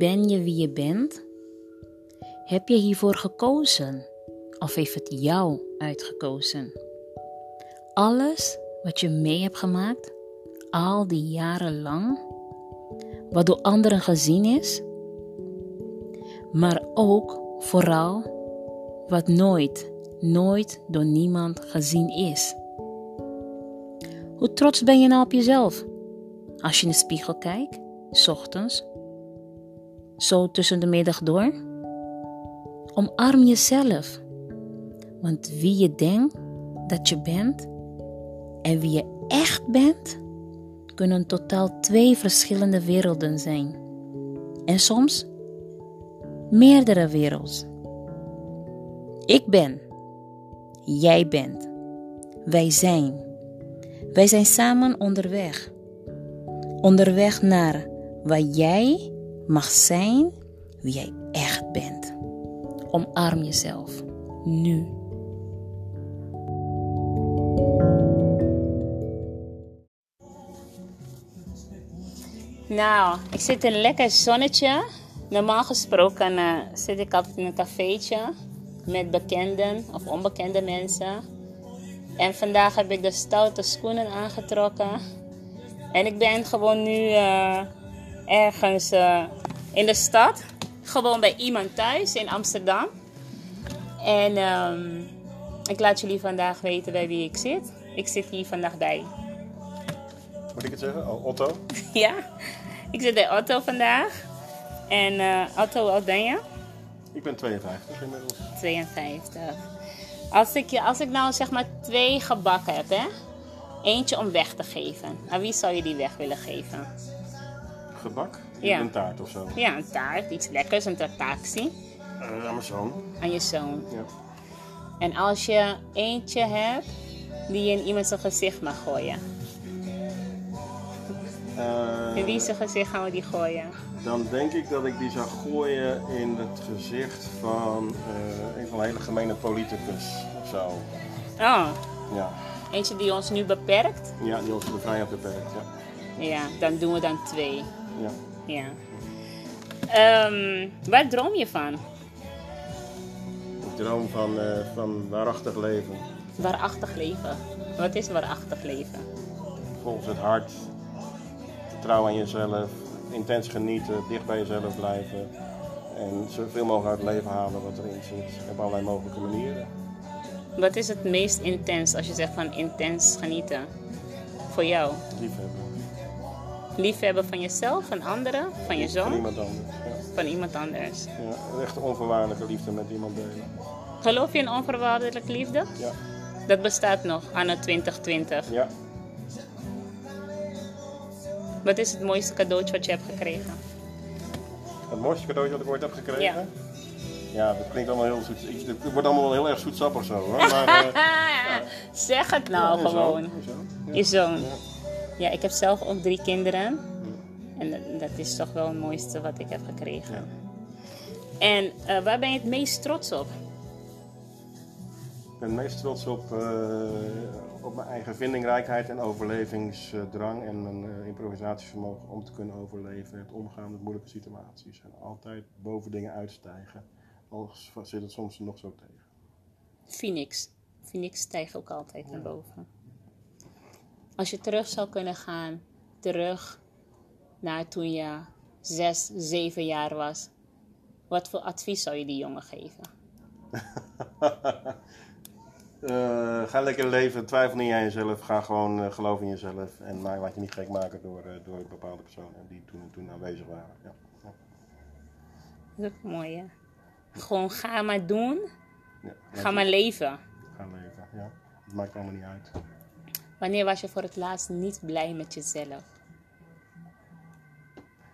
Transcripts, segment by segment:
Ben je wie je bent? Heb je hiervoor gekozen? Of heeft het jou uitgekozen? Alles wat je mee hebt gemaakt, al die jaren lang, wat door anderen gezien is, maar ook vooral wat nooit, nooit door niemand gezien is. Hoe trots ben je nou op jezelf? Als je in de spiegel kijkt, s ochtends, zo tussen de middag door. Omarm jezelf. Want wie je denkt dat je bent en wie je echt bent, kunnen totaal twee verschillende werelden zijn. En soms meerdere werelds. Ik ben. Jij bent. Wij zijn. Wij zijn samen onderweg. Onderweg naar waar jij mag zijn wie jij echt bent. Omarm jezelf. Nu. Nou, ik zit in een lekker zonnetje. Normaal gesproken uh, zit ik altijd in een cafeetje met bekenden of onbekende mensen. En vandaag heb ik de stoute schoenen aangetrokken. En ik ben gewoon nu uh, ergens uh, in de stad. Gewoon bij iemand thuis in Amsterdam. En um, ik laat jullie vandaag weten bij wie ik zit. Ik zit hier vandaag bij. Moet ik het zeggen? Oh, Otto? ja, ik zit bij Otto vandaag. En uh, Otto, oud ben je? Ik ben 52 inmiddels. 52. Als ik, als ik nou zeg maar twee gebakken heb, hè? Eentje om weg te geven. Aan wie zou je die weg willen geven? Gebak? Ja. Een taart of zo? Ja, een taart. Iets lekkers, een tartatie. Uh, aan mijn zoon. Aan je zoon. Ja. En als je eentje hebt die je in iemand zijn gezicht mag gooien. Uh, in wie zijn gezicht gaan we die gooien? Dan denk ik dat ik die zou gooien in het gezicht van uh, een van de hele gemene politicus of zo. Oh. Ja. Eentje die ons nu beperkt? Ja, die ons de vrijheid beperkt, ja. Ja, dan doen we dan twee. Ja. Ja. Um, waar droom je van? Ik droom van, uh, van waarachtig leven. Waarachtig leven? Wat is waarachtig leven? Volgens het hart, vertrouwen aan jezelf, intens genieten, dicht bij jezelf blijven. En zoveel mogelijk uit het leven halen wat erin zit. Op allerlei mogelijke manieren. Wat is het meest intens als je zegt van intens genieten? Voor jou? Liefhebben. Liefhebben van jezelf, van anderen, van je zoon? Van iemand anders. Ja. Van iemand anders. Ja, echt onvoorwaardelijke liefde met iemand delen. Geloof je in onvoorwaardelijke liefde? Ja. Dat bestaat nog, anno 2020. Ja. Wat is het mooiste cadeautje wat je hebt gekregen? Het mooiste cadeautje wat ik ooit heb gekregen? Ja. Ja, dat klinkt allemaal heel zoet. Het wordt allemaal wel heel erg zoetsappig zo hoor. Maar, uh, ja. Zeg het nou ja, gewoon. Ja. Je zoon. Ja. Ik heb zelf ook drie kinderen. En dat, dat is toch wel het mooiste wat ik heb gekregen. Ja. En uh, waar ben je het meest trots op? Ik ben het meest trots op, uh, op mijn eigen vindingrijkheid en overlevingsdrang en mijn uh, improvisatievermogen om te kunnen overleven. Het omgaan met moeilijke situaties en altijd boven dingen uitstijgen. Al zit het soms nog zo tegen. Phoenix. Phoenix stijgt ook altijd naar boven. Als je terug zou kunnen gaan, terug naar toen je zes, zeven jaar was, wat voor advies zou je die jongen geven? uh, ga lekker leven, twijfel niet aan jezelf, ga gewoon uh, geloven in jezelf en maak, laat je niet gek maken door, uh, door bepaalde personen die toen en toen aanwezig waren. Ja. Ja. Dat is ook mooi hè? Gewoon ga maar doen, Ja, ga maar leven. Ga leven, ja. Het maakt allemaal niet uit. Wanneer was je voor het laatst niet blij met jezelf?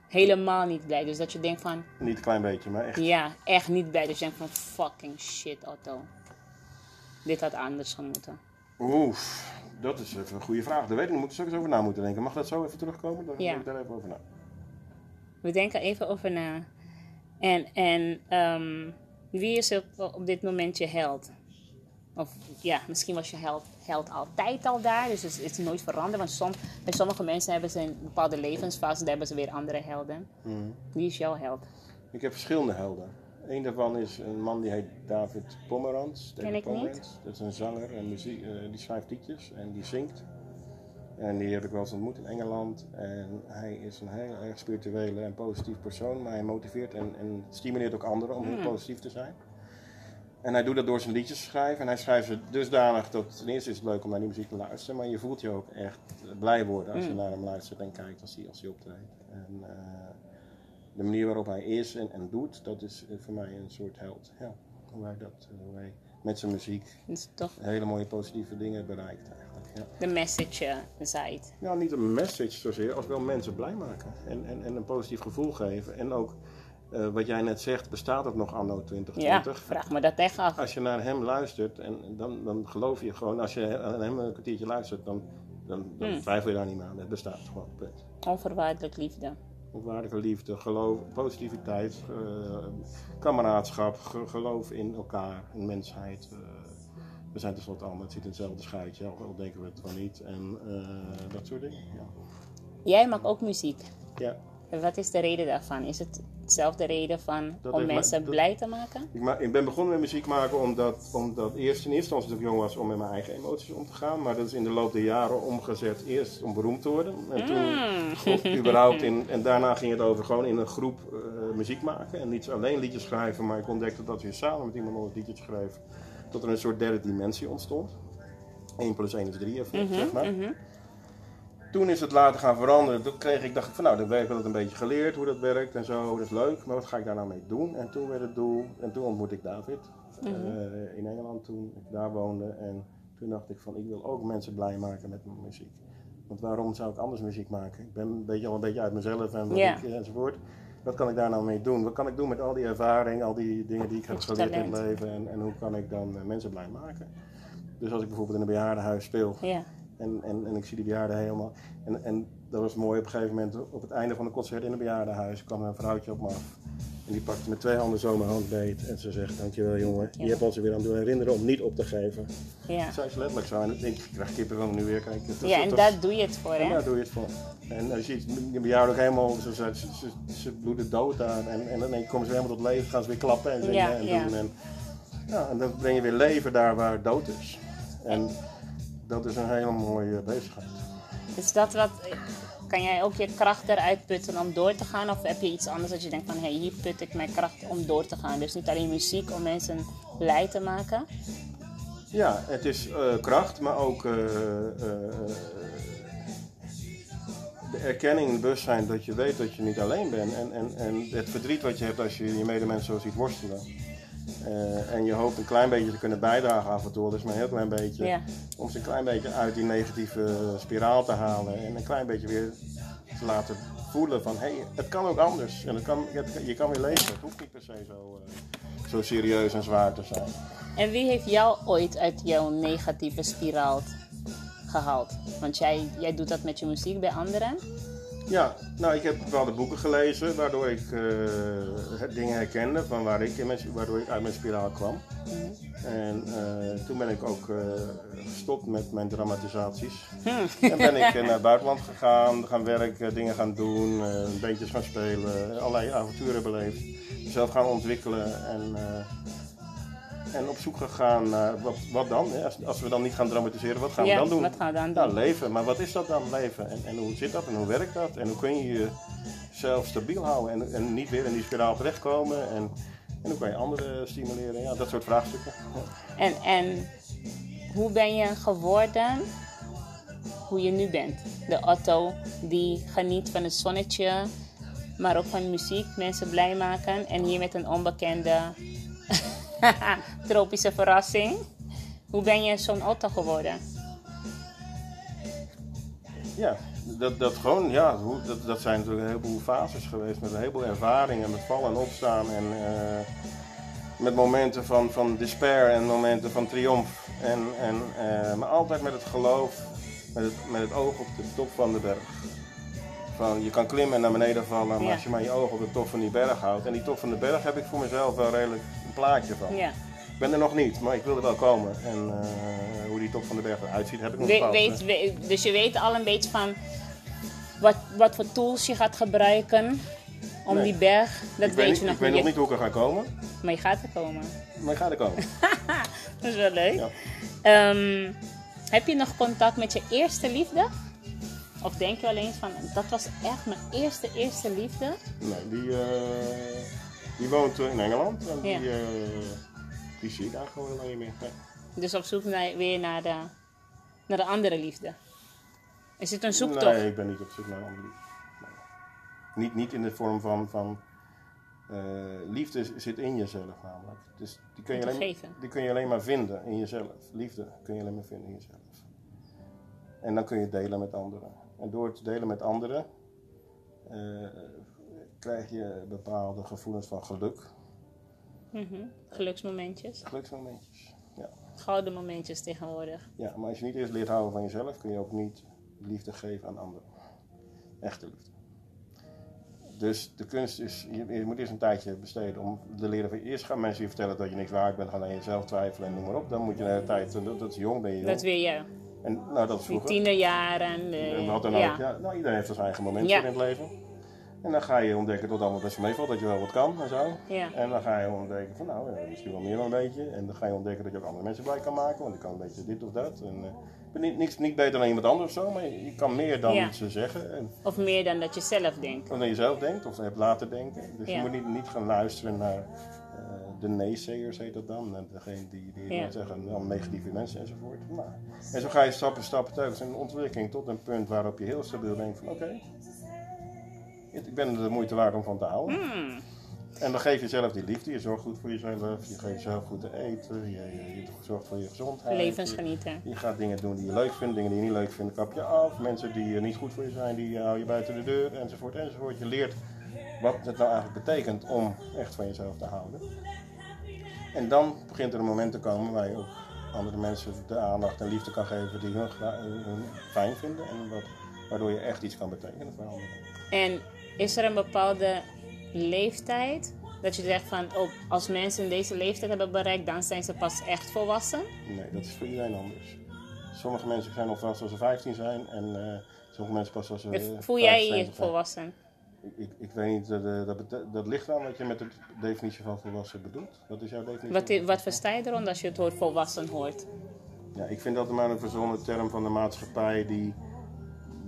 Helemaal niet blij. Dus dat je denkt van... Niet een klein beetje, maar echt. Ja, echt niet blij. Dus je denkt van fucking shit Otto. Dit had anders gemoeten. Oef, dat is even een goede vraag. Daar weet ik niet, moet ik eens over na moeten denken. Mag dat zo even terugkomen? Dan Ja. denk ik daar even over na. We denken even over na. En, en um, wie is op, op dit moment je held? Of ja, misschien was je held, held altijd al daar. Dus het is nooit veranderd. Want som, bij sommige mensen hebben ze een bepaalde levensfase. Daar hebben ze weer andere helden. Wie is jouw held? Ik heb verschillende helden. Eén daarvan is een man die heet David Pomerantz. David ik niet. Dat is een zanger en muziek, eh, die schrijft liedjes en die zingt. En die heb ik wel eens ontmoet in Engeland. En hij is een heel erg spirituele en positief persoon. Maar hij motiveert en, en stimuleert ook anderen om heel positief te zijn. En hij doet dat door zijn liedjes te schrijven. En hij schrijft ze dusdanig dat ten eerste is het leuk om naar die muziek te luisteren. Maar je voelt je ook echt blij worden als je naar hem luistert en kijkt als hij, als hij optreedt. En eh, de manier waarop hij is en, en doet, dat is eh, voor mij een soort held. Ja, hoe hij dat eh, hoe hij met zijn muziek toch hele mooie positieve dingen bereikt eigenlijk. Ja. de message side. Nou, niet een message zozeer, als wel mensen blij maken. En, en, en een positief gevoel geven. En ook, eh, wat jij net zegt, bestaat het nog anno Ja, 2020? vraag me dat echt af. Als je naar hem luistert, en dan, dan geloof je gewoon, als je naar hem een kwartiertje luistert, dan, dan, dan Hmm. twijfel je daar niet meer aan. Het bestaat gewoon. Punt. Onvoorwaardelijk liefde. Onwaardige liefde, geloof, positiviteit, eh, kameraadschap, ge- geloof in elkaar, in mensheid. eh. we zijn tenslotte allemaal, het zit in hetzelfde schuitje, al denken we het wel niet. En dat soort dingen. Ja. Jij maakt ook muziek. ja. En Wat is de reden daarvan? Is het dezelfde reden van Dat om mensen dat- blij te maken? Ik, ma- ik ben begonnen met muziek maken omdat, omdat eerst in eerste instantie ik jong was om met mijn eigen emoties om te gaan. Maar dat is in de loop der jaren omgezet. Eerst om beroemd te worden. En toen of überhaupt in, en daarna ging het over gewoon in een groep eh, muziek maken. En niet alleen liedjes schrijven, maar ik ontdekte dat je samen met iemand anders liedjes schreef. Tot er een soort derde dimensie ontstond. 1 plus 1 is 3 effect, zeg maar. Toen is het later gaan veranderen. Toen kreeg ik, dacht ik van nou, dan heb ik wel een beetje geleerd hoe dat werkt en zo. Dat is leuk, maar wat ga ik daar nou mee doen? En toen werd het doel, en toen ontmoette ik David eh, in Engeland toen ik daar woonde. En toen dacht ik van ik wil ook mensen blij maken met mijn muziek. Want waarom zou ik anders muziek maken? Ik ben een beetje, al een beetje uit mezelf en Ja. ik, enzovoort. Wat kan ik daar nou mee doen? Wat kan ik doen met al die ervaring, al die dingen die ik heb geleerd in het leven? En, en hoe kan ik dan eh, mensen blij maken? Dus als ik bijvoorbeeld in een bejaardenhuis speel. En, en, en ik zie die bejaarden helemaal. En, en dat was mooi op een gegeven moment. Op het einde van een concert in een bejaardenhuis kwam een vrouwtje op me af. En die pakte met twee handen zo mijn hand beet. En ze zegt: Dankjewel jongen. Je Ja. hebt ons er weer aan doen herinneren om niet op te geven. Ja. Dat zei ze letterlijk zo. En ik denk: Ik krijg kippen nu weer. Kijk, dat, ja, en dat- daar doe je het voor, en hè? daar doe je het voor. En als je ziet die bejaarden ook helemaal, ze, ze, ze, bloeden dood daar. En, en dan ik, komen ze weer helemaal tot leven, gaan ze weer klappen en zingen Ja, en doen. En, ja, en dan breng je weer leven daar waar dood is. En dat is een hele mooie bezigheid. Is dat wat... Kan jij ook je kracht eruit putten om door te gaan? Of heb je iets anders dat je denkt van... Hé, hey, hier put ik mijn kracht om door te gaan. Dus niet alleen muziek om mensen blij te maken. Ja, het is eh, kracht, maar ook eh, eh, de erkenning en het bewustzijn dat je weet dat je niet alleen bent. En, en, en het verdriet wat je hebt als je je medemensen zo ziet worstelen. Eh, en je hoopt een klein beetje te kunnen bijdragen af en toe, dus maar een heel klein beetje. Ja. Om ze een klein beetje uit die negatieve spiraal te halen. En een klein beetje weer te laten voelen van, hé, hey, het kan ook anders. En het kan, het- je kan weer leven. Het hoeft niet per se zo, eh, zo serieus en zwaar te zijn. En wie heeft jou ooit uit jouw negatieve spiraal gehaald? Want jij, jij doet dat met je muziek bij anderen. Ja, nou ik heb bepaalde boeken gelezen waardoor ik eh, dingen herkende van waar ik in mijn, waardoor ik uit mijn spiraal kwam. En eh, toen ben ik ook eh, gestopt met mijn dramatisaties. En ben ik naar het buitenland gegaan, gaan werken, dingen gaan doen, beetjes gaan spelen, allerlei avonturen beleefd. Zelf gaan ontwikkelen en, en op zoek gegaan naar wat, wat dan? Hè? Als, als we dan niet gaan dramatiseren, wat gaan Ja, we dan doen? wat gaan we dan Nou, doen? leven. Maar wat is dat dan, leven? En, en hoe zit dat en hoe werkt dat? En hoe kun je jezelf stabiel houden en, en niet weer in die spiraal terechtkomen? En, en hoe kan je anderen stimuleren? Ja, dat soort vraagstukken. En, en hoe ben je geworden hoe je nu bent? De Otto die geniet van het zonnetje, maar ook van muziek, mensen blij maken. En hier met een onbekende tropische verrassing. Hoe ben je zo'n Otto geworden? Ja, dat, dat gewoon, ja, hoe- dat, dat zijn natuurlijk een heleboel fases geweest met een heleboel ervaringen, met vallen en opstaan en eh, met momenten van, van despair en momenten van triomf. En, en, eh, maar altijd met het geloof, met het, met het oog op de top van de berg. Van, je kan klimmen en naar beneden vallen, maar Ja. als je maar je oog op de top van die berg houdt. En die top van de berg heb ik voor mezelf wel redelijk plaatje van. Ja, Ik ben er nog niet, maar ik wil er wel komen. En eh, hoe die top van de berg eruit ziet, heb ik nog We- weet, we- dus je weet al een beetje van wat, wat voor tools je gaat gebruiken om Nee. die berg. Dat ik weet je niet, nog ik weet niet. nog niet hoe ik er ga komen, Maar je gaat er komen. maar ik ga er komen. Dat is wel leuk. Ja. Ehm, heb je nog contact met je eerste liefde? Of denk je wel eens van, dat was echt mijn eerste, eerste liefde? Nee, die, eh, die woont eh, in Engeland en die, eh, die zie eigenlijk gewoon helemaal niet meer. Nee. Dus op zoek naar, weer naar de, naar de andere liefde. Is het een zoektocht? Nee, ik ben niet op zoek naar een andere liefde. Nee. Niet, niet in de vorm van, van eh, liefde zit in jezelf namelijk. Dus die kun, je alleen, geven. die kun je alleen maar vinden in jezelf. Liefde kun je alleen maar vinden in jezelf. En dan kun je delen met anderen. En door het te delen met anderen krijg je bepaalde gevoelens van geluk. Mhm. Geluksmomentjes. Geluksmomentjes. Ja. Gouden momentjes tegenwoordig. ja, maar als je niet eerst leert houden van jezelf, kun je ook niet liefde geven aan anderen. Echte liefde. Dus de kunst is, je, je moet eerst een tijdje besteden om te leren van eerst gaan mensen je vertellen dat je niks waard bent, gaan aan jezelf twijfelen en noem maar op. Dan moet je de hele tijd, dat, dat is jong, ben je jong. Dat weer je. En nou, dat is Die vroeger. tienerjaren. de- En wat dan ook. ja. Ja, nou, iedereen heeft zijn eigen momentje Ja. in het leven. En dan ga je ontdekken tot allemaal best meevalt, dat je wel wat kan en zo. Ja. En dan ga je ontdekken van nou, eh, misschien wel meer dan een beetje. En dan ga je ontdekken dat je ook andere mensen blij kan maken, want ik kan een beetje dit of dat. En, eh, ik ben niet, niks, niet beter dan iemand anders of zo, maar je, je kan meer dan Ja. ze zeggen. En, Of meer dan dat je zelf denkt. dan je zelf denkt of hebt laten denken. Dus Ja. je moet niet, niet gaan luisteren naar eh, de neezeggers, heet dat dan. En degene die, die Ja. zeggen, dan negatieve mensen enzovoort. Maar, en zo ga je stappen, stappen telkens in de ontwikkeling tot een punt waarop je heel stabiel denkt van oké, ik ben er de moeite waard om van te houden. Hmm. En dan geef je zelf die liefde, je zorgt goed voor jezelf, je geeft jezelf goed te eten, je, je, je zorgt voor je gezondheid. Levensgenieten. Je, je gaat dingen doen die je leuk vindt, dingen die je niet leuk vindt, kap je af. Mensen die eh, niet goed voor je zijn, die hou je buiten de deur, enzovoort, enzovoort. Je leert wat het nou eigenlijk betekent om echt van jezelf te houden. En dan begint er een moment te komen waar je ook andere mensen de aandacht en liefde kan geven die hun fijn vinden. En wat, waardoor je echt iets kan betekenen voor anderen. En is er een bepaalde leeftijd dat je zegt van, oh, als mensen deze leeftijd hebben bereikt, dan zijn ze pas echt volwassen? Nee, dat is voor iedereen anders. Sommige mensen zijn al vast als ze 15 zijn en eh, sommige mensen pas als ze. eh, Voel jij je 75 zijn. volwassen? Ik, ik, weet niet, dat, eh, dat, dat ligt aan wat je met de definitie van volwassen bedoelt. Wat is jouw definitie? Wat, wat versta je eronder als je het woord volwassen hoort? Ja, ik vind dat maar een verzonnen term van de maatschappij die,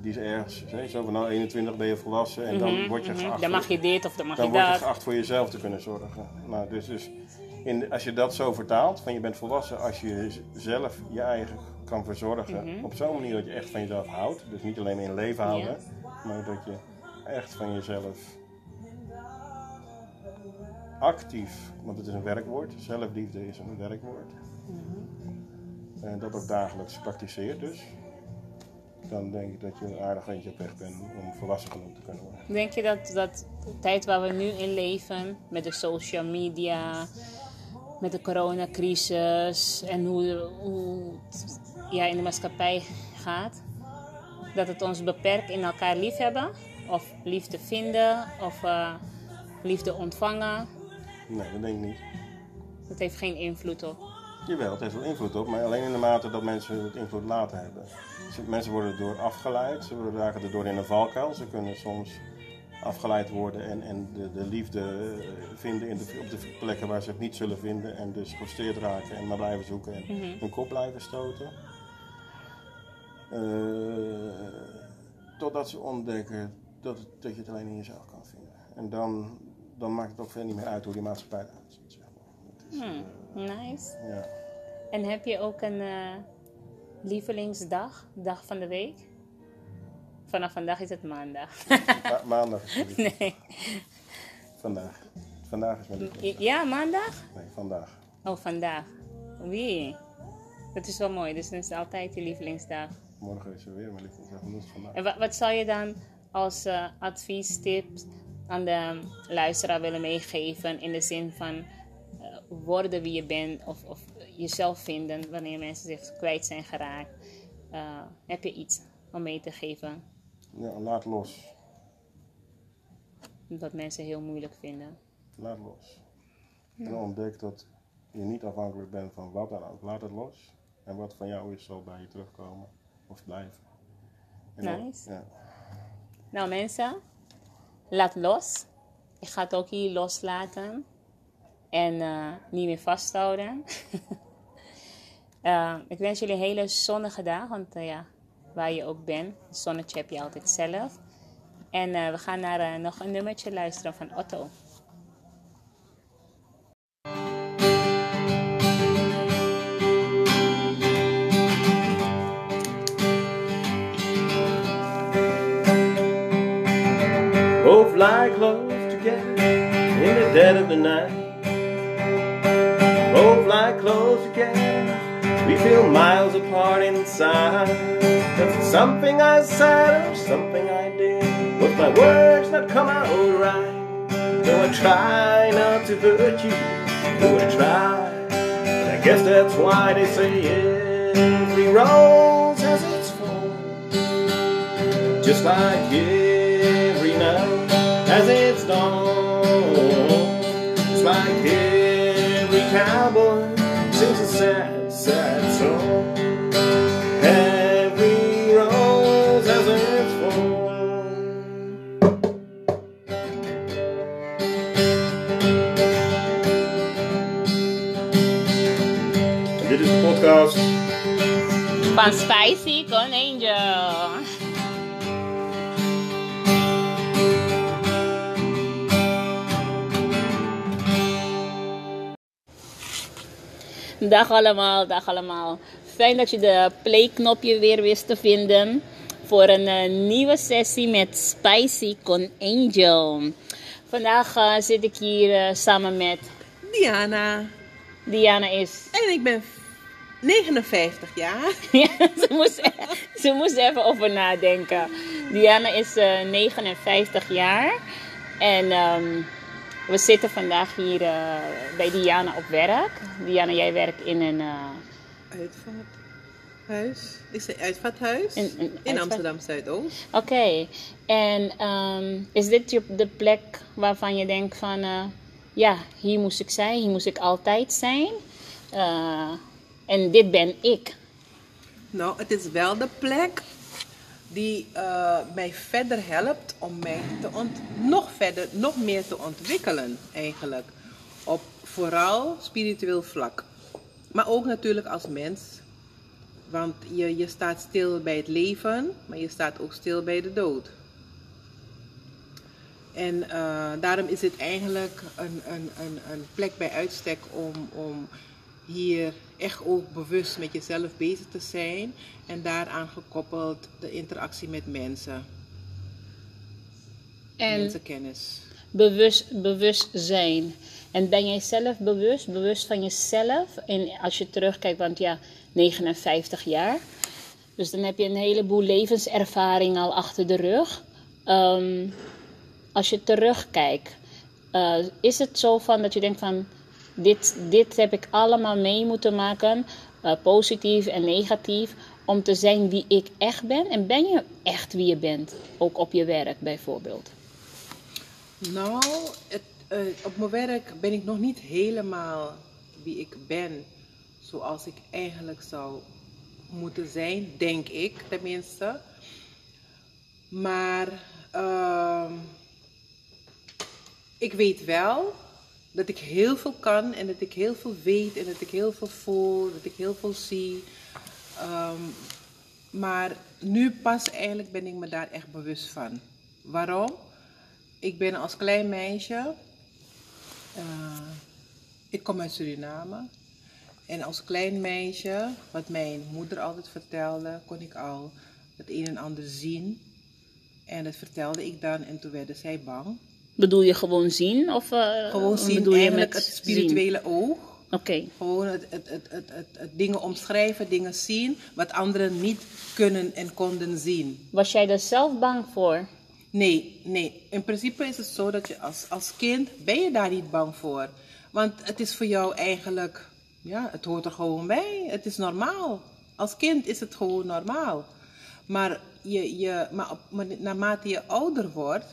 die is ergens, hè, zo van nou 21 ben je volwassen en dan word je Mhm. geacht. Dan mag je dit of dan mag dan je word je dat. geacht voor jezelf te kunnen zorgen. Nou, dus, dus in, als je dat zo vertaalt, van je bent volwassen als je zelf je eigen kan verzorgen. Mhm. Op zo'n manier dat je echt van jezelf houdt. Dus niet alleen in leven houden, maar dat je echt van jezelf actief, want het is een werkwoord, zelfliefde is een werkwoord. Mhm. En dat ook dagelijks praktiseert dus. Dan denk ik dat je een aardig eentje op weg bent om volwassen genoemd te kunnen worden. Denk je dat, dat de tijd waar we nu in leven, met de social media, met de coronacrisis en hoe, hoe het ja, in de maatschappij gaat, dat het ons beperkt in elkaar liefhebben? Of liefde vinden, of eh, liefde ontvangen? Nee, dat denk ik niet. Dat heeft geen invloed op. Jawel, het heeft wel invloed op, maar alleen in de mate dat mensen het invloed laten hebben. Mensen worden erdoor afgeleid, ze worden raken erdoor in een valkuil. Ze kunnen soms afgeleid worden en, en de, de liefde eh, vinden in de, op de plekken waar ze het niet zullen vinden. En dus gefrustreerd raken en maar blijven zoeken en hun kop blijven stoten. Eh, totdat ze ontdekken dat, het- dat je het alleen in jezelf kan vinden. En dan, dan maakt het ook veel niet meer uit hoe die maatschappij eruit ziet. Zeg maar. Nice. ja. En heb je ook een eh, lievelingsdag, dag van de week? Vanaf vandaag is het maandag. Ma- maandag is het nee. Vandaag. Vandaag is mijn lievelingsdag. Ja, maandag? Nee, vandaag. Oh, vandaag. Wie? Dat is wel mooi, dus dat is altijd je lievelingsdag. Morgen is er weer mijn lievelingsdag, dat is vandaag. En wat, wat zou je dan als eh advies, tips aan de luisteraar willen meegeven in de zin van worden wie je bent of, of jezelf vinden wanneer mensen zich kwijt zijn geraakt? Eh, heb je iets om mee te geven Ja, laat los. wat mensen heel moeilijk vinden? Laat los. En ontdek dat je niet afhankelijk bent van wat dan ook. Laat het los. En wat van jou is, zal bij je terugkomen of blijven. En dan- Nice. ja. Nou mensen, laat los. Ik ga het ook hier loslaten. En eh, niet meer vasthouden. Eh, ik wens jullie een hele zonnige dag. Want eh, ja, waar je ook bent, zonnetje heb je altijd zelf. En we gaan naar nog een nummertje luisteren van Otto. Lie close together in the dead of the night. We feel miles apart inside. That's something I said or something I did. Was my words not come out right? Though I try not to hurt you, though I try. And I guess that's why they say every rose has its thorn. Just like every night as it's dawn. Just like every cowboy Spicy Con Angel. Dag allemaal, dag allemaal. Fijn dat je de play-knopje weer wist te vinden voor een eh, nieuwe sessie met Spicy Con Angel. Vandaag eh, zit ik hier eh, samen met Diana. Diana is En ik ben 59 jaar. Ja, ze moest, ze moest even over nadenken. Diana is eh, 59 jaar. En ehm, we zitten vandaag hier eh, bij Diana op werk. Diana, jij werkt in een... eh, Uitvaarthuis. Is het uitvaarthuis? In- in In, uitvaart- Amsterdam Zuidoost. Oké. En ehm, is dit de plek waarvan je denkt van... eh, ja, hier moest ik zijn. Hier moest ik altijd zijn. En dit ben ik. Nou, het is wel de plek die eh, mij verder helpt om mij te nog verder, nog meer te ontwikkelen eigenlijk. Op vooral spiritueel vlak. Maar ook natuurlijk als mens. Want je, je staat stil bij het leven, maar je staat ook stil bij de dood. En eh, daarom is het eigenlijk een, een, een, een plek bij uitstek om, om hier echt ook bewust met jezelf bezig te zijn. En daaraan gekoppeld de interactie met mensen. En Mensenkennis. bewust, bewust zijn. En ben jij zelf bewust, bewust van jezelf? En als je terugkijkt, want ja, 59 jaar. Dus dan heb je een heleboel levenservaring al achter de rug. Ehm, als je terugkijkt, eh, is het zo van dat je denkt van... Dit, dit heb ik allemaal mee moeten maken, eh, positief en negatief, om te zijn wie ik echt ben. En ben je echt wie je bent, ook op je werk bijvoorbeeld? Nou, het, eh, op mijn werk ben ik nog niet helemaal wie ik ben. Zoals ik eigenlijk zou moeten zijn, denk ik tenminste. Maar ehm, ik weet wel dat ik heel veel kan en dat ik heel veel weet en dat ik heel veel voel, dat ik heel veel zie. Ehm, maar nu pas eigenlijk ben ik me daar echt bewust van. Waarom? Ik ben als klein meisje, eh, ik kom uit Suriname. En als klein meisje, wat mijn moeder altijd vertelde, kon ik al het een en ander zien. En dat vertelde ik dan en toen werden zij bang. Bedoel je gewoon zien? Of, eh, Gewoon zien bedoel je met het spirituele oog. Oké, Gewoon het, het, het, het, het, het dingen omschrijven, dingen zien, wat anderen niet kunnen en konden zien. was jij er zelf bang voor? Nee, nee. In principe is het zo dat je als, als kind ben je daar niet bang voor. Want het is voor jou eigenlijk, ja, het hoort er gewoon bij. Het is normaal. Als kind is het gewoon normaal. Maar, je, je, maar, op, maar naarmate je ouder wordt,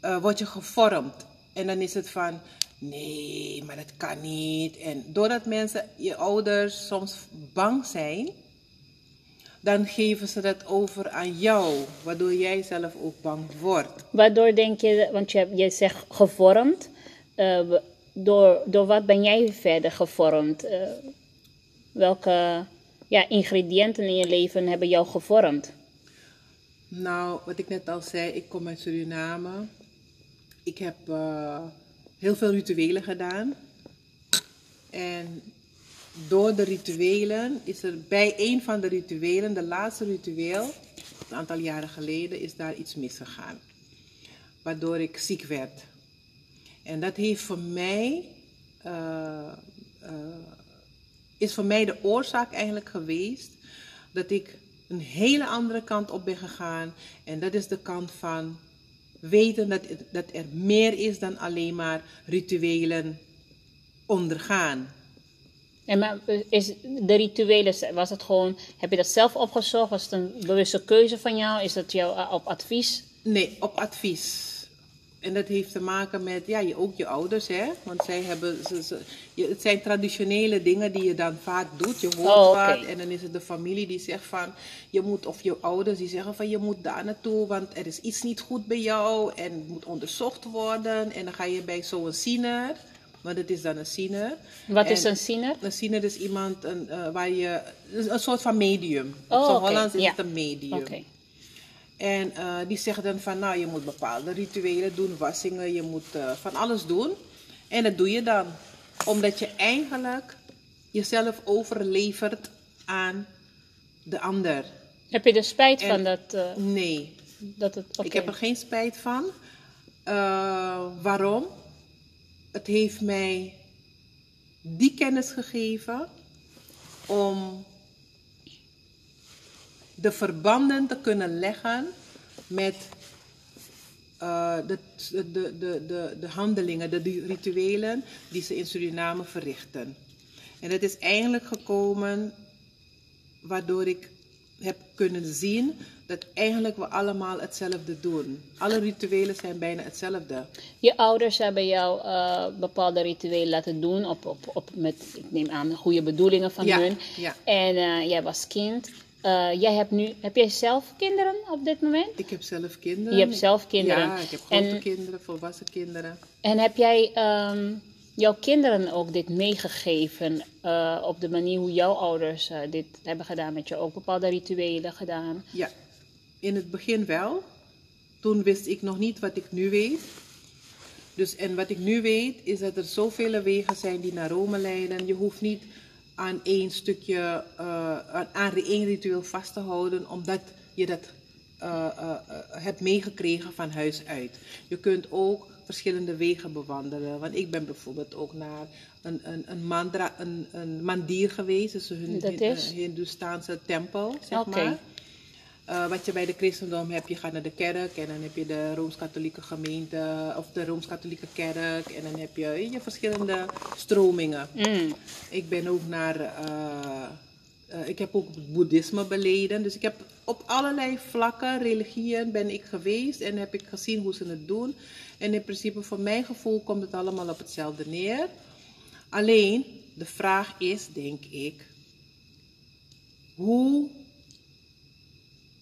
eh, word je gevormd. En dan is het van, nee, maar dat kan niet. En doordat mensen, je ouders soms bang zijn, dan geven ze dat over aan jou, waardoor jij zelf ook bang wordt. Waardoor denk je, want je, je zegt gevormd, uh, door, door wat ben jij verder gevormd? Uh, welke ja, ingrediënten in je leven hebben jou gevormd? Nou, wat ik net al zei, ik kom uit Suriname. Ik heb uh, heel veel rituelen gedaan. En door de rituelen is er bij een van de rituelen, de laatste ritueel, een aantal jaren geleden, is daar iets misgegaan. Waardoor ik ziek werd. En dat heeft voor mij, uh, uh, is voor mij de oorzaak eigenlijk geweest dat ik een hele andere kant op ben gegaan. En dat is de kant van weten dat, dat er meer is dan alleen maar rituelen ondergaan. En maar is de rituelen, was het gewoon, heb je dat zelf opgezocht? Was het een bewuste keuze van jou? Is dat jou op advies? Nee, op advies. En dat heeft te maken met ja, je, ook je ouders, hè? Want zij hebben, ze, ze, je, het zijn traditionele dingen die je dan vaak doet. Je hoort Oh, wat oké. en dan is het de familie die zegt van, je moet, of je ouders die zeggen van, je moet daar naartoe, want er is iets niet goed bij jou en het moet onderzocht worden. En dan ga je bij zo'n ziener, want het is dan een ziener. Wat En is een ziener? Een ziener is iemand een, eh, waar je, een soort van medium. Oh, Op zo'n oké, Hollands is ja. het een medium. Oké. En eh, die zeggen dan van, nou, je moet bepaalde rituelen doen, wassingen, je moet eh, van alles doen. En dat doe je dan. Omdat je eigenlijk jezelf overlevert aan de ander. Heb je er spijt En- van dat, eh, Nee, dat het... ik heb er geen spijt van. Waarom? Het heeft mij die kennis gegeven om de verbanden te kunnen leggen met eh, de, de, de, de, de handelingen, de, rituelen die ze in Suriname verrichten. En het is eigenlijk gekomen waardoor ik heb kunnen zien dat eigenlijk we allemaal hetzelfde doen. Alle rituelen zijn bijna hetzelfde. Je ouders hebben jou eh, bepaalde rituelen laten doen, op, op, op, met, ik neem aan, goede bedoelingen van Ja, hun. ja. En eh, jij was kind. Eh, jij hebt nu, heb jij zelf kinderen op dit moment? Ik heb zelf kinderen. Je hebt zelf kinderen. Ja, ik heb grote En- kinderen, volwassen kinderen. En heb jij ehm, jouw kinderen ook dit meegegeven eh, op de manier hoe jouw ouders eh, dit hebben gedaan met je ook bepaalde rituelen gedaan? Ja, in het begin wel. Toen wist ik nog niet wat ik nu weet. Dus, en wat ik nu weet is dat er zoveel wegen zijn die naar Rome leiden. Je hoeft niet aan één stukje, eh, aan, één ritueel vast te houden, omdat je dat eh, eh, hebt meegekregen van huis uit. Je kunt ook verschillende wegen bewandelen. Want ik ben bijvoorbeeld ook naar een, een, een, mandra, een, een mandir geweest. Dus een Hindoestaanse tempel, zeg maar. Eh, wat je bij de christendom hebt, je gaat naar de kerk en dan heb je de Rooms-Katholieke gemeente of de Rooms-Katholieke kerk en dan heb je, je verschillende stromingen. Mm. Ik ben ook naar, eh, eh, ik heb ook boeddhisme beleden, dus ik heb op allerlei vlakken, religieën ben ik geweest en heb ik gezien hoe ze het doen. En in principe voor mijn gevoel komt het allemaal op hetzelfde neer. Alleen, de vraag is, denk ik, hoe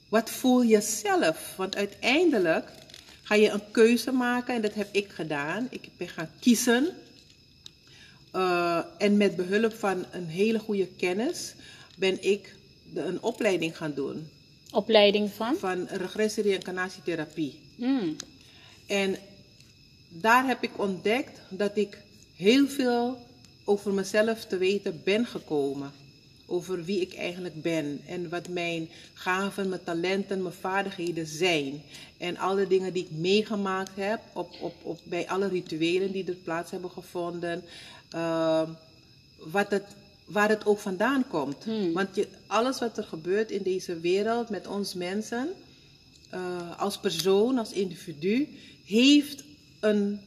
wat voel je zelf? Want uiteindelijk ga je een keuze maken en dat heb ik gedaan. Ik ben gaan kiezen. Eh, en met behulp van een hele goede kennis ben ik de, een opleiding gaan doen Opleiding van? van regressie-reïncarnatietherapie. Mm. En daar heb ik ontdekt dat ik heel veel over mezelf te weten ben gekomen. Over wie ik eigenlijk ben en wat mijn gaven, mijn talenten, mijn vaardigheden zijn. En alle dingen die ik meegemaakt heb op, op, op, bij alle rituelen die er plaats hebben gevonden. Ehm, wat het, waar het ook vandaan komt. Want je, alles wat er gebeurt in deze wereld met ons mensen, eh, als persoon, als individu, heeft een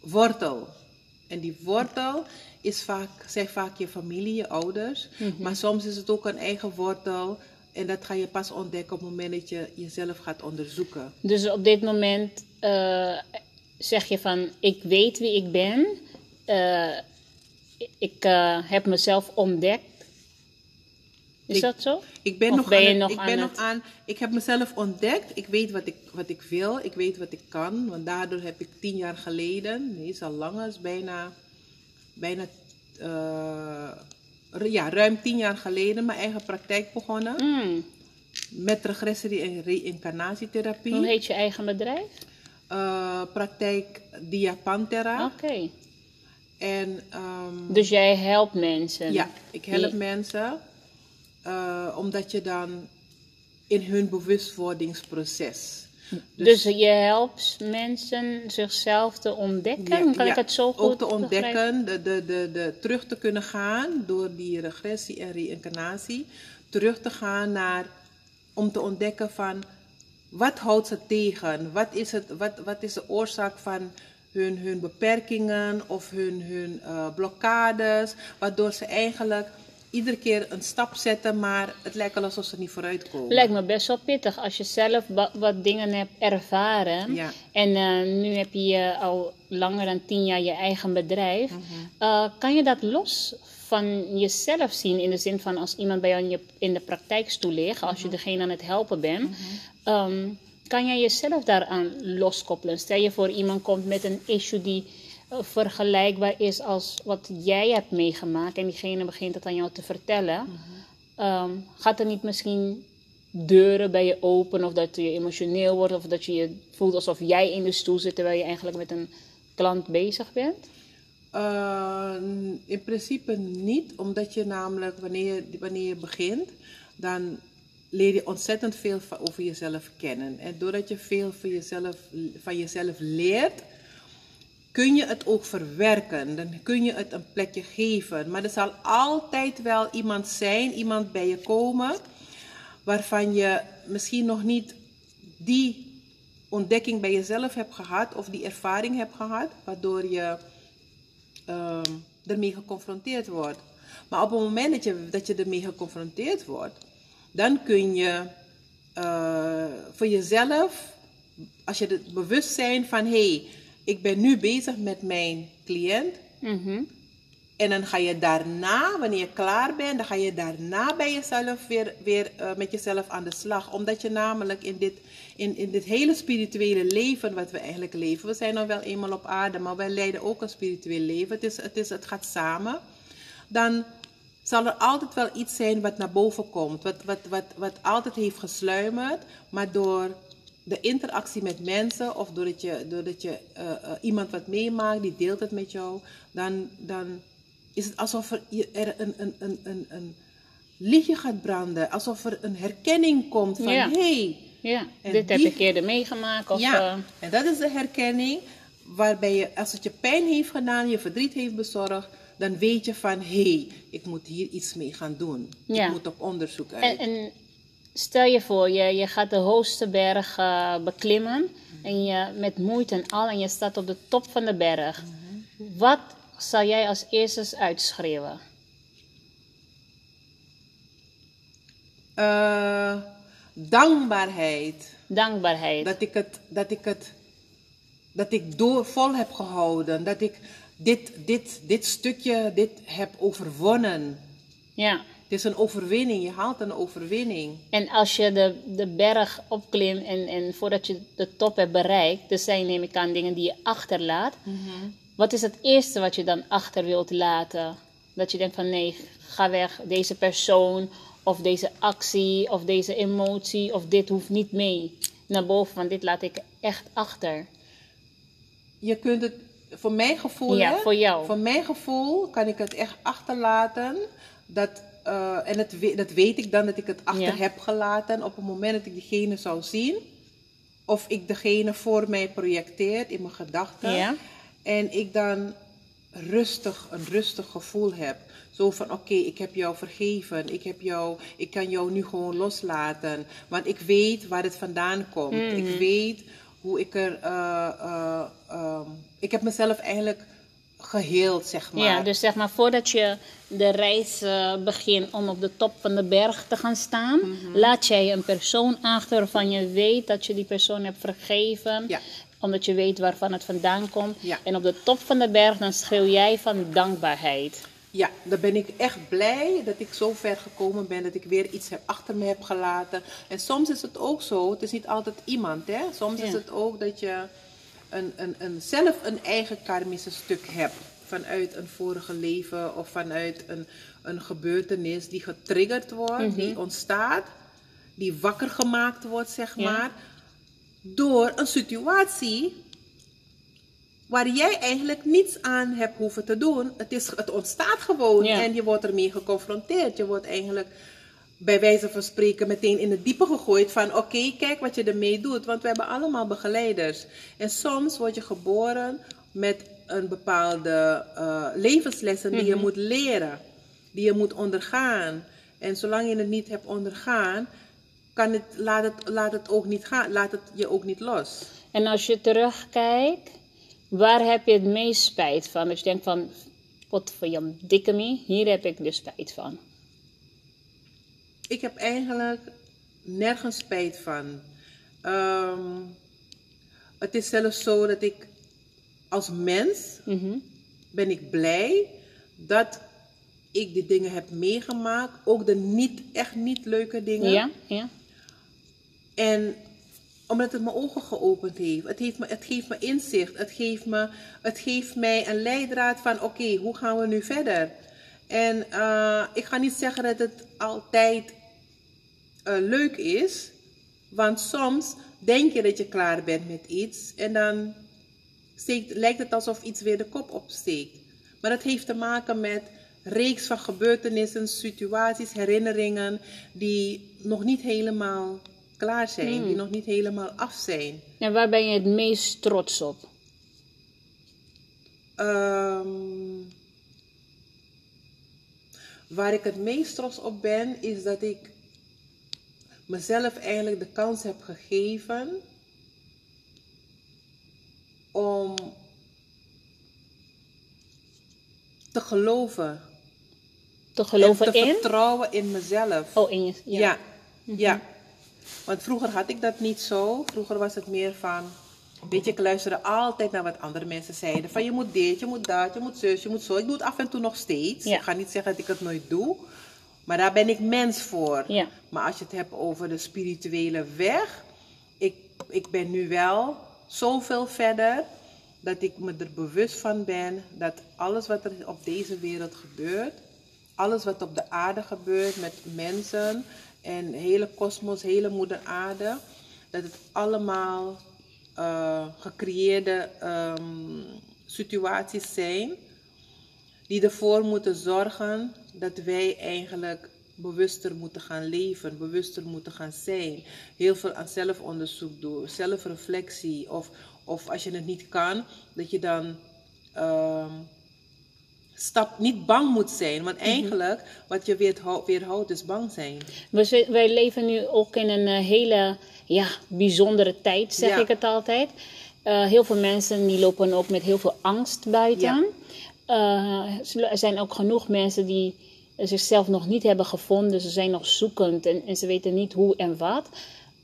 wortel. En die wortel is vaak, zijn vaak je familie, je ouders. Maar soms is het ook een eigen wortel. En dat ga je pas ontdekken op het moment dat je jezelf gaat onderzoeken. Dus op dit moment eh, zeg je van, ik weet wie ik ben. eh, ik eh, heb mezelf ontdekt. Is Ik- dat zo? Ik ben, Of nog, ben aan je het- nog ik aan ben het- nog aan. Ik heb mezelf ontdekt. Ik weet wat ik, wat ik wil. Ik weet wat ik kan. Want daardoor heb ik tien jaar geleden, nee, is al langer, is bijna, bijna eh, ja, ruim tien jaar geleden mijn eigen praktijk begonnen. Hmm. Met regressie en reïncarnatietherapie. Hoe heet je eigen bedrijf? Eh, praktijk Diapantera. Oké. En ehm, Dus jij helpt mensen? Ja, ik help Die- mensen eh, omdat je dan in hun bewustwordingsproces. Dus, je helpt mensen zichzelf te ontdekken? Ja, kan ja, ik het zo goed Ook te ontdekken, de, de, de, de, terug te kunnen gaan door die regressie en reïncarnatie. Terug te gaan naar, om te ontdekken van, wat houdt ze tegen? Wat is, het, wat, wat is de oorzaak van hun, hun beperkingen of hun, hun eh, blokkades? Waardoor ze eigenlijk iedere keer een stap zetten, maar het lijkt wel alsof ze niet vooruit komen. Lijkt me best wel pittig als je zelf wa- wat dingen hebt ervaren. Ja. En eh, nu heb je eh, al langer dan tien jaar je eigen bedrijf. Mhm. Eh, kan je dat los van jezelf zien? In de zin van als iemand bij jou in, de praktijkstoel ligt, als je Mhm. degene aan het helpen bent. ehm, kan jij jezelf daaraan loskoppelen? Stel je voor iemand komt met een issue die vergelijkbaar is als wat jij hebt meegemaakt. En diegene begint het aan jou te vertellen. Ehm, gaat er niet misschien deuren bij je open of dat je emotioneel wordt of dat je je voelt alsof jij in de stoel zit terwijl je eigenlijk met een klant bezig bent? Uh, in principe niet, omdat je namelijk wanneer je, wanneer je begint, dan leer je ontzettend veel over jezelf kennen. En doordat je veel van jezelf, van jezelf leert, kun je het ook verwerken. Dan kun je het een plekje geven. Maar er zal altijd wel iemand zijn, iemand bij je komen, waarvan je misschien nog niet die ontdekking bij jezelf hebt gehad of die ervaring hebt gehad, waardoor je ehm, ermee geconfronteerd wordt. Maar op het moment dat je, dat je ermee geconfronteerd wordt, dan kun je eh, voor jezelf, als je het bewustzijn van hé, hey, ik ben nu bezig met mijn cliënt. Mhm. En dan ga je daarna, wanneer je klaar bent, dan ga je daarna bij jezelf weer, weer eh, met jezelf aan de slag. Omdat je namelijk in dit, in, in dit hele spirituele leven wat we eigenlijk leven. We zijn nog wel eenmaal op aarde, maar wij leiden ook een spiritueel leven. Het, is, het, is, het gaat samen. Dan zal er altijd wel iets zijn wat naar boven komt. Wat, wat, wat, wat altijd heeft gesluimerd. Maar door de interactie met mensen of doordat je, doordat je eh, eh, iemand wat meemaakt, die deelt het met jou, dan, dan is het alsof er, er een, een, een, een, een lichtje gaat branden. Alsof er een herkenning komt van, Ja. hey, Ja, dit heb ik eerder meegemaakt. Of, ja, eh, en dat is de herkenning waarbij je, als het je pijn heeft gedaan, je verdriet heeft bezorgd, dan weet je van, hé, hey, ik moet hier iets mee gaan doen. Ja. Ik moet op onderzoek uit. en, en stel je voor, je, je gaat de hoogste berg eh, beklimmen. En je met moeite en al, en je staat op de top van de berg. Wat zou jij als eerste uitschreeuwen? Eh, dankbaarheid. Dankbaarheid. Dat ik het, dat ik het, dat ik door vol heb gehouden. Dat ik dit, dit, dit stukje, dit heb overwonnen. Ja. Het is een overwinning, je haalt een overwinning. En als je de, de berg opklimt en, en voordat je de top hebt bereikt, er zijn neem ik aan dingen die je achterlaat. Wat is het eerste wat je dan achter wilt laten? Dat je denkt van nee, ga weg, deze persoon of deze actie of deze emotie of dit hoeft niet mee naar boven, want dit laat ik echt achter. Je kunt het, voor mijn gevoel, Ja, hè, voor jou. voor mijn gevoel kan ik het echt achterlaten. Dat, eh, en het, dat weet ik dan dat ik het achter Ja. heb gelaten op het moment dat ik diegene zou zien. Of ik degene voor mij projecteer in mijn gedachten. Ja. En ik dan rustig, een rustig gevoel heb. Zo van, oké, ik heb jou vergeven. Ik, heb jou, ik kan jou nu gewoon loslaten. Want ik weet waar het vandaan komt. Ik weet hoe ik er... eh, eh, ehm, ik heb mezelf eigenlijk geheeld, zeg maar. Ja, dus zeg maar voordat je de reis eh, begint om op de top van de berg te gaan staan, Mhm. laat jij een persoon achter waarvan je weet dat je die persoon hebt vergeven. Ja. omdat je weet waarvan het vandaan komt. Ja. En op de top van de berg, dan schreeuw jij van dankbaarheid. Ja, dan ben ik echt blij dat ik zo ver gekomen ben, dat ik weer iets heb, achter me heb gelaten. En soms is het ook zo, het is niet altijd iemand, hè. Soms is het ook dat je een, een, een, zelf een eigen karmische stuk hebt. Vanuit een vorige leven of vanuit een, een gebeurtenis die getriggerd wordt, die ontstaat, die wakker gemaakt wordt, zeg Ja. maar. Door een situatie waar jij eigenlijk niets aan hebt hoeven te doen. Het, is, het ontstaat gewoon Ja. en je wordt ermee geconfronteerd. Je wordt eigenlijk bij wijze van spreken meteen in het diepe gegooid van oké, kijk wat je ermee doet. Want we hebben allemaal begeleiders. En soms word je geboren met een bepaalde eh, levenslessen die je moet leren. Die je moet ondergaan. En zolang je het niet hebt ondergaan, kan het, laat, het, laat het ook niet gaan. Laat het je ook niet los. En als je terugkijkt, waar heb je het meest spijt van? Dat je denkt van, wat voor Jan dikke me, hier heb ik dus spijt van. Ik heb eigenlijk nergens spijt van. Ehm, het is zelfs zo dat ik als mens Mhm. ben ik blij dat ik die dingen heb meegemaakt. Ook de niet, echt niet leuke dingen. Ja, ja. En omdat het mijn ogen geopend heeft. Het, heeft me, het geeft me inzicht. Het geeft, me, het geeft mij een leidraad van oké, hoe gaan we nu verder? En eh, ik ga niet zeggen dat het altijd eh, leuk is. Want soms denk je dat je klaar bent met iets. En dan steekt, lijkt het alsof iets weer de kop opsteekt. Maar dat heeft te maken met reeks van gebeurtenissen, situaties, herinneringen die nog niet helemaal klaar zijn, die nog niet helemaal af zijn. En waar ben je het meest trots op? Ehm, waar ik het meest trots op ben, is dat ik mezelf eigenlijk de kans heb gegeven om te geloven. Te geloven en te in? vertrouwen in mezelf. Oh, in je. Ja. Ja. Want vroeger had ik dat niet zo. Vroeger was het meer van. Weet je, ik luisterde altijd naar wat andere mensen zeiden. Van je moet dit, je moet dat, je moet zus, je moet zo. Ik doe het af en toe nog steeds. Ja. Ik ga niet zeggen dat ik het nooit doe. Maar daar ben ik mens voor. Ja. Maar als je het hebt over de spirituele weg. Ik, ik ben nu wel zoveel verder. Dat ik me er bewust van ben dat alles wat er op deze wereld gebeurt. Alles wat op de aarde gebeurt met mensen en hele kosmos, hele moeder aarde, dat het allemaal eh, gecreëerde ehm, situaties zijn die ervoor moeten zorgen dat wij eigenlijk bewuster moeten gaan leven, bewuster moeten gaan zijn. Heel veel aan zelfonderzoek doen, zelfreflectie. Of, of als je het niet kan, dat je dan ehm, stap, niet bang moet zijn. Want eigenlijk, wat je weerhou- weerhoudt, is bang zijn. We wij leven nu ook in een eh, hele ja, bijzondere tijd, zeg Ja. ik het altijd. Eh, heel veel mensen die lopen ook met heel veel angst buiten. Eh, er zijn ook genoeg mensen die zichzelf nog niet hebben gevonden. Ze zijn nog zoekend en, en ze weten niet hoe en wat.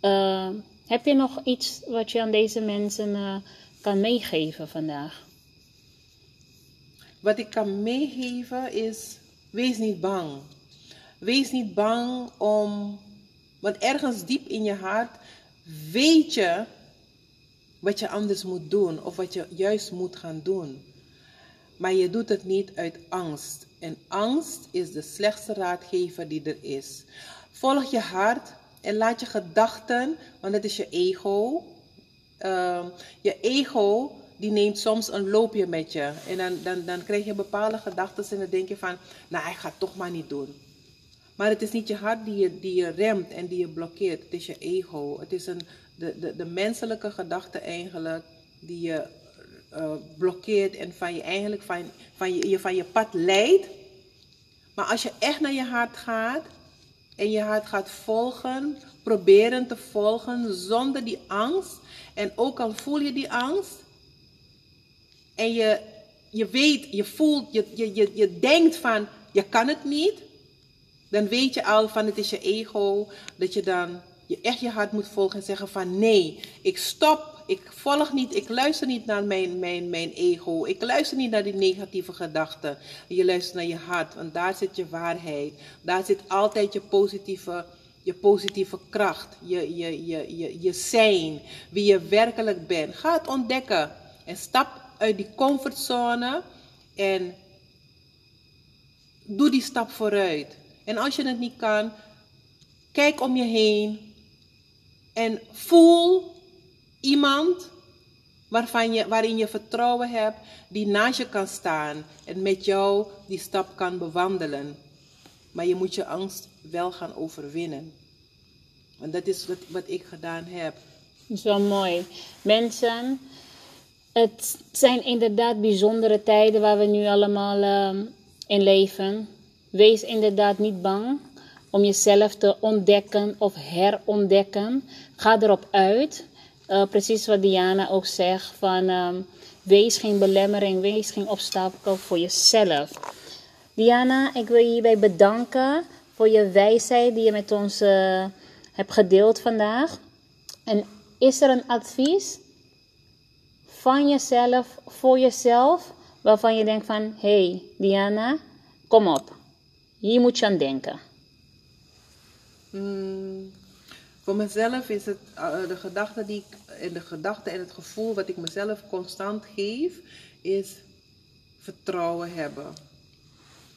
Eh, heb je nog iets wat je aan deze mensen eh, kan meegeven vandaag? Wat ik kan meegeven is, wees niet bang. Wees niet bang om, want ergens diep in je hart weet je wat je anders moet doen of wat je juist moet gaan doen. Maar je doet het niet uit angst. En angst is de slechtste raadgever die er is. Volg je hart en laat je gedachten, want dat is je ego. Ehm, je ego die neemt soms een loopje met je. En dan, dan, dan krijg je bepaalde gedachten en dan denk je van, nou ik ga het toch maar niet doen. Maar het is niet je hart die je, die je remt en die je blokkeert. Het is je ego. Het is een, de, de, de menselijke gedachte eigenlijk die je eh, blokkeert en van je eigenlijk van, van je, je van je pad leidt. Maar als je echt naar je hart gaat en je hart gaat volgen, proberen te volgen zonder die angst. En ook al voel je die angst en je, je weet, je voelt, je, je, je, je denkt van je kan het niet. Dan weet je al van het is je ego, dat je dan je echt je hart moet volgen en zeggen van nee, ik stop Ik volg niet, ik luister niet naar mijn, mijn, mijn ego. Ik luister niet naar die negatieve gedachten. Je luistert naar je hart, want daar zit je waarheid. Daar zit altijd je positieve, je positieve kracht, je, je, je, je, je zijn, wie je werkelijk bent. Ga het ontdekken en stap uit die comfortzone en doe die stap vooruit. En als je het niet kan, kijk om je heen en voel iemand waarvan je, waarin je vertrouwen hebt, die naast je kan staan en met jou die stap kan bewandelen. Maar je moet je angst wel gaan overwinnen. Want dat is wat, wat ik gedaan heb. Dat is wel mooi. Mensen, het zijn inderdaad bijzondere tijden waar we nu allemaal uh, in leven. Wees inderdaad niet bang om jezelf te ontdekken of herontdekken. Ga erop uit. Uh, precies wat Diana ook zegt: van um, wees geen belemmering, wees geen obstakel voor jezelf. Diana, ik wil je hierbij bedanken voor je wijsheid die je met ons uh, hebt gedeeld vandaag. En is er een advies van jezelf, voor jezelf, waarvan je denkt van, hé hey, Diana, kom op, hier moet je aan denken. Hmm, voor mezelf is het uh, de gedachte die ik, en de gedachte en het gevoel wat ik mezelf constant geef, is vertrouwen hebben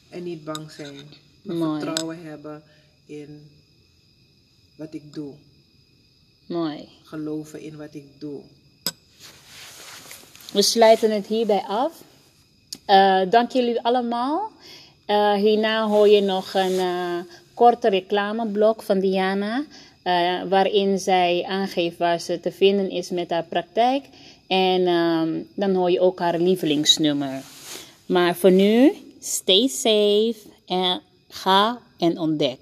en niet bang zijn. Maar Mooi. vertrouwen hebben in wat ik doe. Mooi. Geloven in wat ik doe. We sluiten het hierbij af. Uh, dank jullie allemaal. Uh, hierna hoor je nog een uh, korte reclameblok van Diana. Waarin zij aangeeft waar ze te vinden is met haar praktijk. En um, dan hoor je ook haar lievelingsnummer. Maar voor nu, stay safe en ga en ontdek.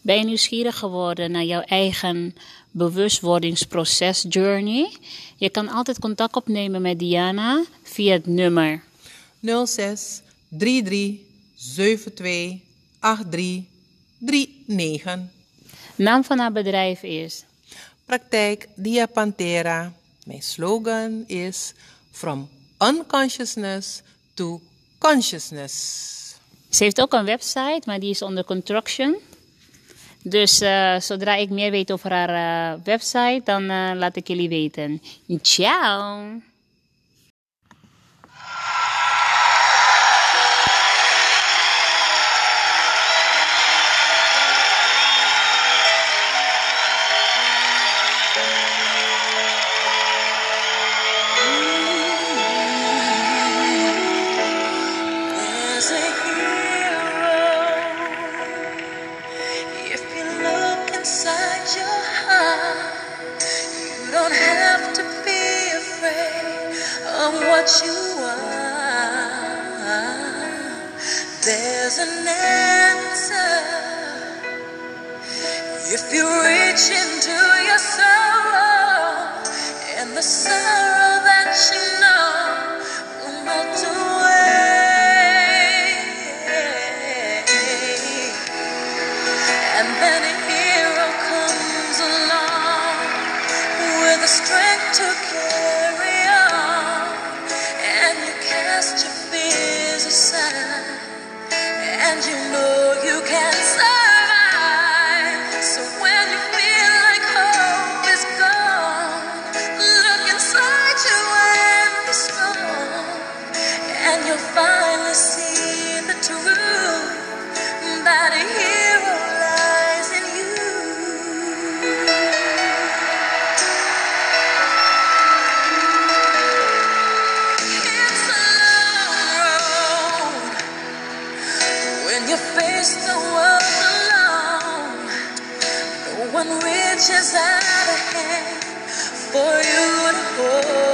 Ben je nieuwsgierig geworden naar jouw eigen bewustwordingsproces journey? Je kan altijd contact opnemen met Diana via het nummer 06 33 72 83 39. Naam van haar bedrijf is Praktijk Dia Pantera. Mijn slogan is From Unconsciousness to Consciousness. Ze heeft ook een website, maar die is onder construction. Dus uh, zodra ik meer weet over haar uh, website, dan uh, laat ik jullie weten. Ciao! you are, there's an answer. If you reach into your soul and the sorrow. Oh.